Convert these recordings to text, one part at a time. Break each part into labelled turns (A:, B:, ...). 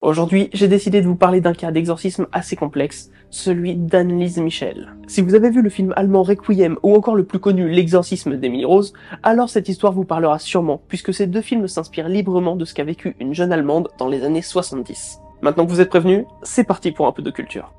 A: Aujourd'hui, j'ai décidé de vous parler d'un cas d'exorcisme assez complexe, celui d'Annelise Michel. Si vous avez vu le film allemand Requiem ou encore le plus connu L'exorcisme d'Emily Rose, alors cette histoire vous parlera sûrement, puisque ces deux films s'inspirent librement de ce qu'a vécu une jeune Allemande dans les années 70. Maintenant que vous êtes prévenus, c'est parti pour un peu de culture.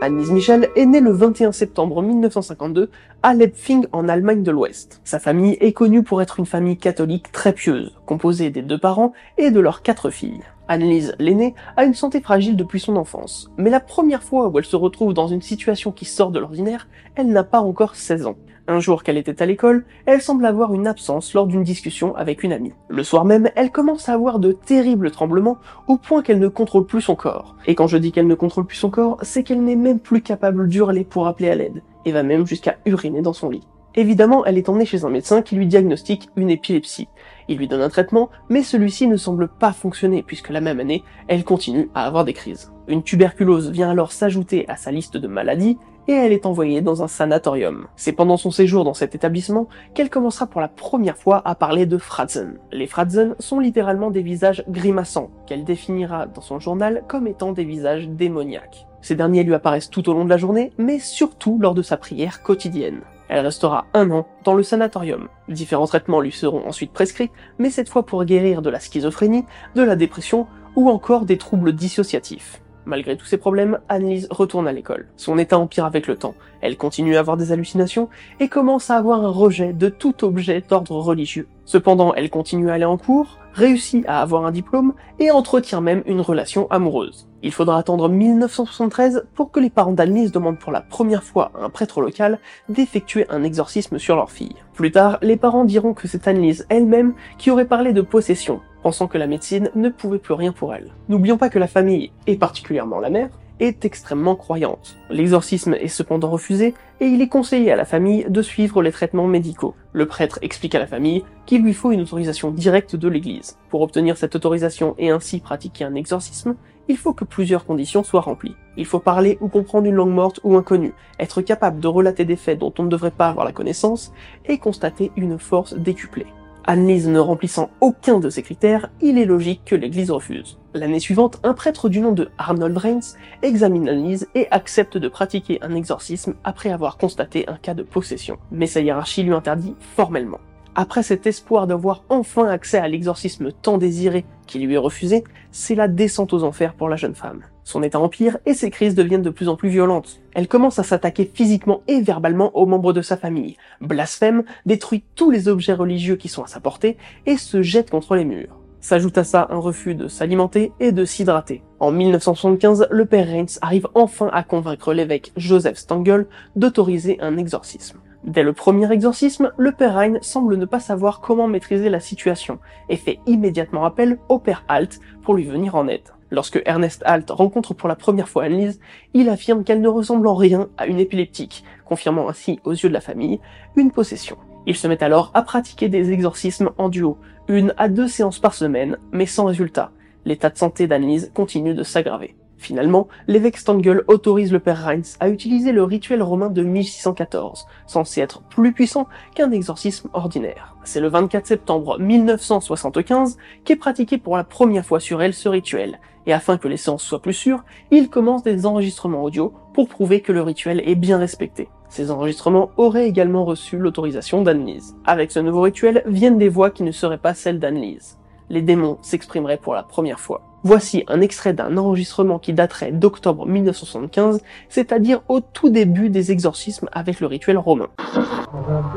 A: Annelise Michel est née le 21 septembre 1952 à Lepfing en Allemagne de l'Ouest. Sa famille est connue pour être une famille catholique très pieuse, composée des deux parents et de leurs quatre filles. Annelise, l'aînée, a une santé fragile depuis son enfance, mais la première fois où elle se retrouve dans une situation qui sort de l'ordinaire, elle n'a pas encore 16 ans. Un jour qu'elle était à l'école, elle semble avoir une absence lors d'une discussion avec une amie. Le soir même, elle commence à avoir de terribles tremblements au point qu'elle ne contrôle plus son corps. Et quand je dis qu'elle ne contrôle plus son corps, c'est qu'elle n'est même plus capable d'hurler pour appeler à l'aide, et va même jusqu'à uriner dans son lit. Évidemment, elle est emmenée chez un médecin qui lui diagnostique une épilepsie. Il lui donne un traitement, mais celui-ci ne semble pas fonctionner puisque la même année, elle continue à avoir des crises. Une tuberculose vient alors s'ajouter à sa liste de maladies et elle est envoyée dans un sanatorium. C'est pendant son séjour dans cet établissement qu'elle commencera pour la première fois à parler de Fratzen. Les Fratzen sont littéralement des visages grimaçants, qu'elle définira dans son journal comme étant des visages démoniaques. Ces derniers lui apparaissent tout au long de la journée, mais surtout lors de sa prière quotidienne. Elle restera un an dans le sanatorium. Différents traitements lui seront ensuite prescrits, mais cette fois pour guérir de la schizophrénie, de la dépression ou encore des troubles dissociatifs. Malgré tous ces problèmes, Annelise retourne à l'école. Son état empire avec le temps. Elle continue à avoir des hallucinations et commence à avoir un rejet de tout objet d'ordre religieux. Cependant, elle continue à aller en cours, réussit à avoir un diplôme et entretient même une relation amoureuse. Il faudra attendre 1973 pour que les parents d'Annelise demandent pour la première fois à un prêtre local d'effectuer un exorcisme sur leur fille. Plus tard, les parents diront que c'est Annelise elle-même qui aurait parlé de possession, pensant que la médecine ne pouvait plus rien pour elle. N'oublions pas que la famille, et particulièrement la mère, est extrêmement croyante. L'exorcisme est cependant refusé et il est conseillé à la famille de suivre les traitements médicaux. Le prêtre explique à la famille qu'il lui faut une autorisation directe de l'église. Pour obtenir cette autorisation et ainsi pratiquer un exorcisme, il faut que plusieurs conditions soient remplies. Il faut parler ou comprendre une langue morte ou inconnue, être capable de relater des faits dont on ne devrait pas avoir la connaissance, et constater une force décuplée. Annelise ne remplissant aucun de ces critères, il est logique que l'église refuse. L'année suivante, un prêtre du nom de Arnold Reins examine Annelise et accepte de pratiquer un exorcisme après avoir constaté un cas de possession. Mais sa hiérarchie lui interdit formellement. Après cet espoir d'avoir enfin accès à l'exorcisme tant désiré qui lui est refusé, c'est la descente aux enfers pour la jeune femme. Son état empire et ses crises deviennent de plus en plus violentes. Elle commence à s'attaquer physiquement et verbalement aux membres de sa famille, blasphème, détruit tous les objets religieux qui sont à sa portée et se jette contre les murs. S'ajoute à ça un refus de s'alimenter et de s'hydrater. En 1975, le père Reins arrive enfin à convaincre l'évêque Joseph Stangl d'autoriser un exorcisme. Dès le premier exorcisme, le père Rein semble ne pas savoir comment maîtriser la situation et fait immédiatement appel au père Halt pour lui venir en aide. Lorsque Ernest Halt rencontre pour la première fois Annelise, il affirme qu'elle ne ressemble en rien à une épileptique, confirmant ainsi aux yeux de la famille une possession. Il se met alors à pratiquer des exorcismes en duo, une à deux séances par semaine, mais sans résultat. L'état de santé d'Annelise continue de s'aggraver. Finalement, l'évêque Stangl autorise le père Reins à utiliser le rituel romain de 1614, censé être plus puissant qu'un exorcisme ordinaire. C'est le 24 septembre 1975 qu'est pratiqué pour la première fois sur elle ce rituel, et afin que les séances soient plus sûres, il commence des enregistrements audio pour prouver que le rituel est bien respecté. Ces enregistrements auraient également reçu l'autorisation d'Annelise. Avec ce nouveau rituel viennent des voix qui ne seraient pas celles d'Annelise. Les démons s'exprimeraient pour la première fois. Voici un extrait d'un enregistrement qui daterait d'octobre 1975, c'est-à-dire au tout début des exorcismes avec le rituel romain.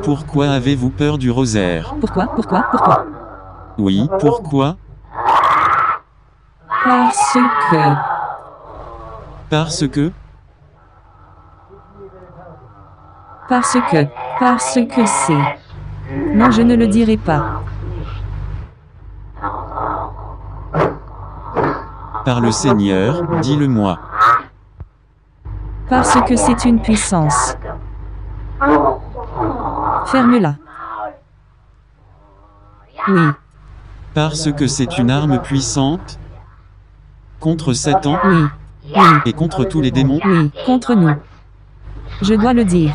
B: Pourquoi avez-vous peur du rosaire?
C: Pourquoi? Pourquoi? Pourquoi?
B: Oui, pourquoi?
C: Parce que.
B: Parce que?
C: Parce que. Parce que c'est. Non, je ne le dirai pas.
B: Par le Seigneur, dis-le-moi.
C: Parce que c'est une puissance. Ferme-la. Oui.
B: Parce que c'est une arme puissante Contre Satan
C: Oui. Oui.
B: et contre tous les démons
C: Oui. Contre nous. Je dois le dire.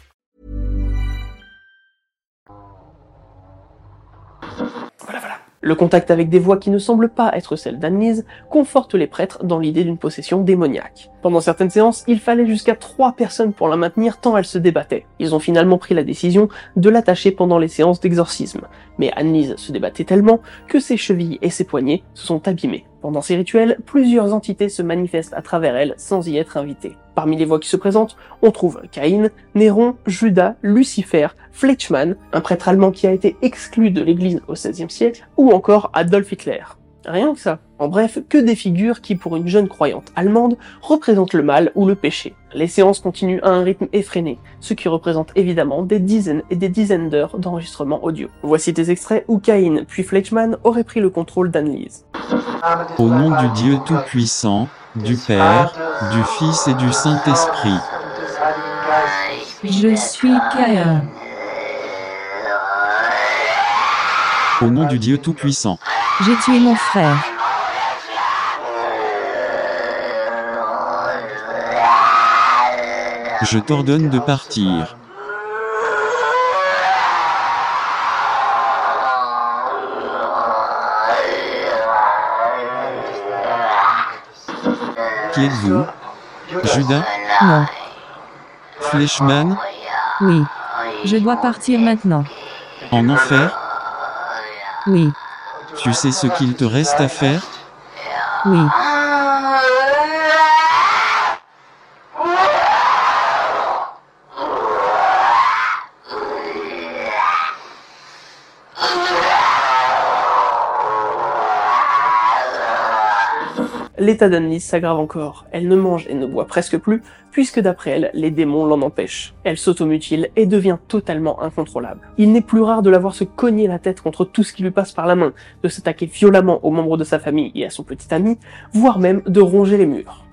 A: Le contact avec des voix qui ne semblent pas être celles d'Annelise conforte les prêtres dans l'idée d'une possession démoniaque. Pendant certaines séances, il fallait jusqu'à trois personnes pour la maintenir tant elle se débattait. Ils ont finalement pris la décision de l'attacher pendant les séances d'exorcisme. Mais Annelise se débattait tellement que ses chevilles et ses poignets se sont abîmés. Pendant ces rituels, plusieurs entités se manifestent à travers elle sans y être invitées. Parmi les voix qui se présentent, on trouve Caïn, Néron, Judas, Lucifer, Fleischmann, un prêtre allemand qui a été exclu de l'église au XVIe siècle, ou encore Adolf Hitler. Rien que ça. En bref, que des figures qui, pour une jeune croyante allemande, représentent le mal ou le péché. Les séances continuent à un rythme effréné, ce qui représente évidemment des dizaines et des dizaines d'heures d'enregistrement audio. Voici des extraits où Caïn puis Fleischmann auraient pris le contrôle d'Annelise.
B: Au nom du Dieu Tout-Puissant, du Père, du Fils et du Saint-Esprit.
C: Je suis Caïn.
B: Au nom du Dieu Tout-Puissant.
C: J'ai tué mon frère.
B: Je t'ordonne de partir. Qui êtes-vous? Judas
C: Non.
B: Fleischmann?
C: Oui. Je dois partir maintenant.
B: En enfer?
C: Oui.
B: Tu sais ce qu'il te reste à faire?
C: Oui.
A: L'état d'Annelise s'aggrave encore. Elle ne mange et ne boit presque plus, puisque d'après elle, les démons l'en empêchent. Elle s'automutile et devient totalement incontrôlable. Il n'est plus rare de la voir se cogner la tête contre tout ce qui lui passe par la main, de s'attaquer violemment aux membres de sa famille et à son petit ami, voire même de ronger les murs.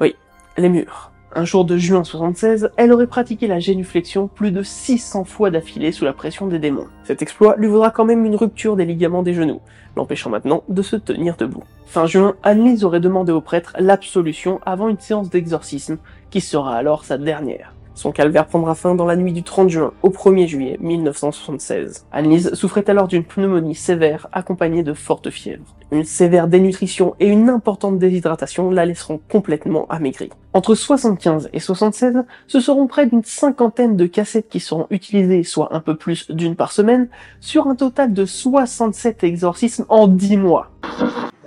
A: Oui, les murs. Un jour de juin 76, elle aurait pratiqué la génuflexion plus de 600 fois d'affilée sous la pression des démons. Cet exploit lui vaudra quand même une rupture des ligaments des genoux, l'empêchant maintenant de se tenir debout. Fin juin, Annelise aurait demandé au prêtre l'absolution avant une séance d'exorcisme, qui sera alors sa dernière. Son calvaire prendra fin dans la nuit du 30 juin au 1er juillet 1976. Annelise souffrait alors d'une pneumonie sévère accompagnée de fortes fièvres. Une sévère dénutrition et une importante déshydratation la laisseront complètement amaigrie. Entre 75 et 76, ce seront près d'une cinquantaine de cassettes qui seront utilisées, soit un peu plus d'une par semaine, sur un total de 67 exorcismes en 10 mois.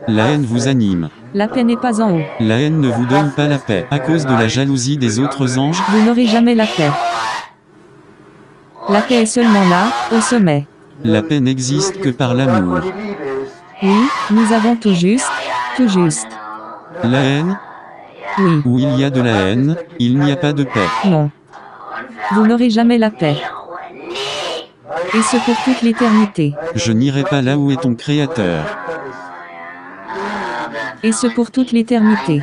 B: La haine vous anime.
C: La paix n'est pas en haut.
B: La haine ne vous donne pas la paix. À cause de la jalousie des autres anges,
C: Vous n'aurez jamais la paix. La paix est seulement là, au sommet.
B: la paix n'existe que par l'amour.
C: Oui, nous avons tout juste, tout juste.
B: La haine,
C: Oui,
B: où il y a de la haine, il n'y a pas de paix.
C: non. Vous n'aurez jamais la paix. Et ce pour toute l'éternité.
B: Je n'irai pas là où est ton créateur.
C: Et ce pour toute l'éternité.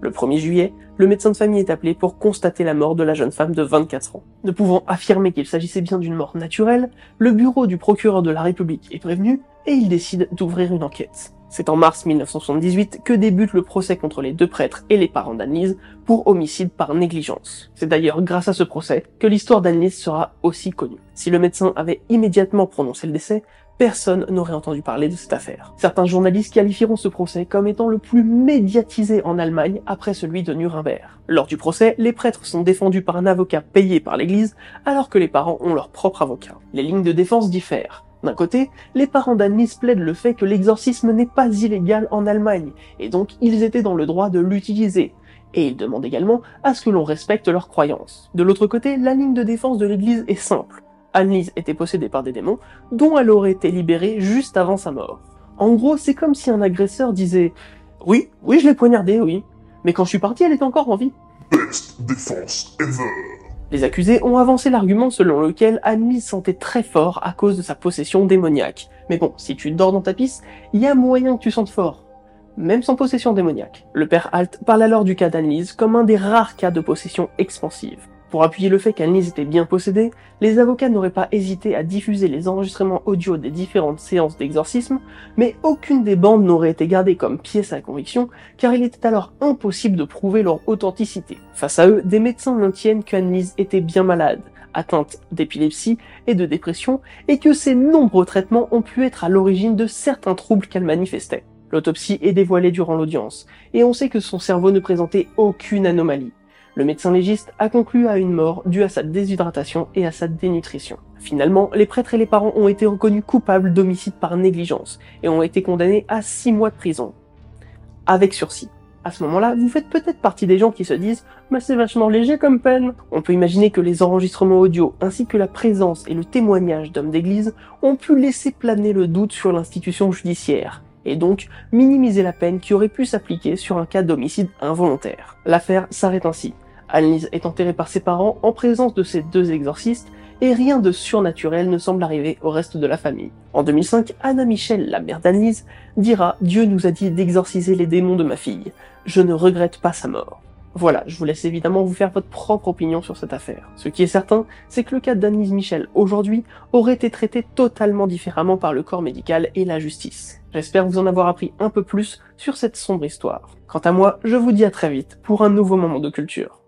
A: Le 1er juillet, le médecin de famille est appelé pour constater la mort de la jeune femme de 24 ans. Ne pouvant affirmer qu'il s'agissait bien d'une mort naturelle, le bureau du procureur de la République est prévenu et il décide d'ouvrir une enquête. C'est en mars 1978 que débute le procès contre les deux prêtres et les parents d'Annelise pour homicide par négligence. C'est d'ailleurs grâce à ce procès que l'histoire d'Annelise sera aussi connue. Si le médecin avait immédiatement prononcé le décès, personne n'aurait entendu parler de cette affaire. Certains journalistes qualifieront ce procès comme étant le plus médiatisé en Allemagne après celui de Nuremberg. Lors du procès, les prêtres sont défendus par un avocat payé par l'église, alors que les parents ont leur propre avocat. Les lignes de défense diffèrent. D'un côté, les parents d'Annelise plaident le fait que l'exorcisme n'est pas illégal en Allemagne, et donc ils étaient dans le droit de l'utiliser. Et ils demandent également à ce que l'on respecte leurs croyances. De l'autre côté, la ligne de défense de l'église est simple. Annelise était possédée par des démons, dont elle aurait été libérée juste avant sa mort. En gros, c'est comme si un agresseur disait « Oui, oui, je l'ai poignardée, oui. Mais quand je suis parti, elle était encore en vie. » Les accusés ont avancé l'argument selon lequel Annelise sentait très fort à cause de sa possession démoniaque. Mais bon, si tu dors dans ta piste, il y a moyen que tu sentes fort. Même sans possession démoniaque. Le père Halt parle alors du cas d'Annelise comme un des rares cas de possession expansive. Pour appuyer le fait qu'Annelise était bien possédée, les avocats n'auraient pas hésité à diffuser les enregistrements audio des différentes séances d'exorcisme, mais aucune des bandes n'aurait été gardée comme pièce à conviction, car il était alors impossible de prouver leur authenticité. Face à eux, des médecins maintiennent qu'Annelise était bien malade, atteinte d'épilepsie et de dépression, et que ses nombreux traitements ont pu être à l'origine de certains troubles qu'elle manifestait. L'autopsie est dévoilée durant l'audience, et on sait que son cerveau ne présentait aucune anomalie. Le médecin légiste a conclu à une mort due à sa déshydratation et à sa dénutrition. Finalement, les prêtres et les parents ont été reconnus coupables d'homicide par négligence et ont été condamnés à 6 mois de prison. Avec sursis. À ce moment-là, vous faites peut-être partie des gens qui se disent mais c'est vachement léger comme peine. On peut imaginer que les enregistrements audio ainsi que la présence et le témoignage d'hommes d'église ont pu laisser planer le doute sur l'institution judiciaire et donc minimiser la peine qui aurait pu s'appliquer sur un cas d'homicide involontaire. L'affaire s'arrête ainsi. Annelise est enterrée par ses parents en présence de ses deux exorcistes et rien de surnaturel ne semble arriver au reste de la famille. En 2005, Anna Michel, la mère d'Annelise, dira « Dieu nous a dit d'exorciser les démons de ma fille. Je ne regrette pas sa mort. » Voilà, je vous laisse évidemment vous faire votre propre opinion sur cette affaire. Ce qui est certain, c'est que le cas d'Annelise Michel aujourd'hui aurait été traité totalement différemment par le corps médical et la justice. J'espère vous en avoir appris un peu plus sur cette sombre histoire. Quant à moi, je vous dis à très vite pour un nouveau moment de culture.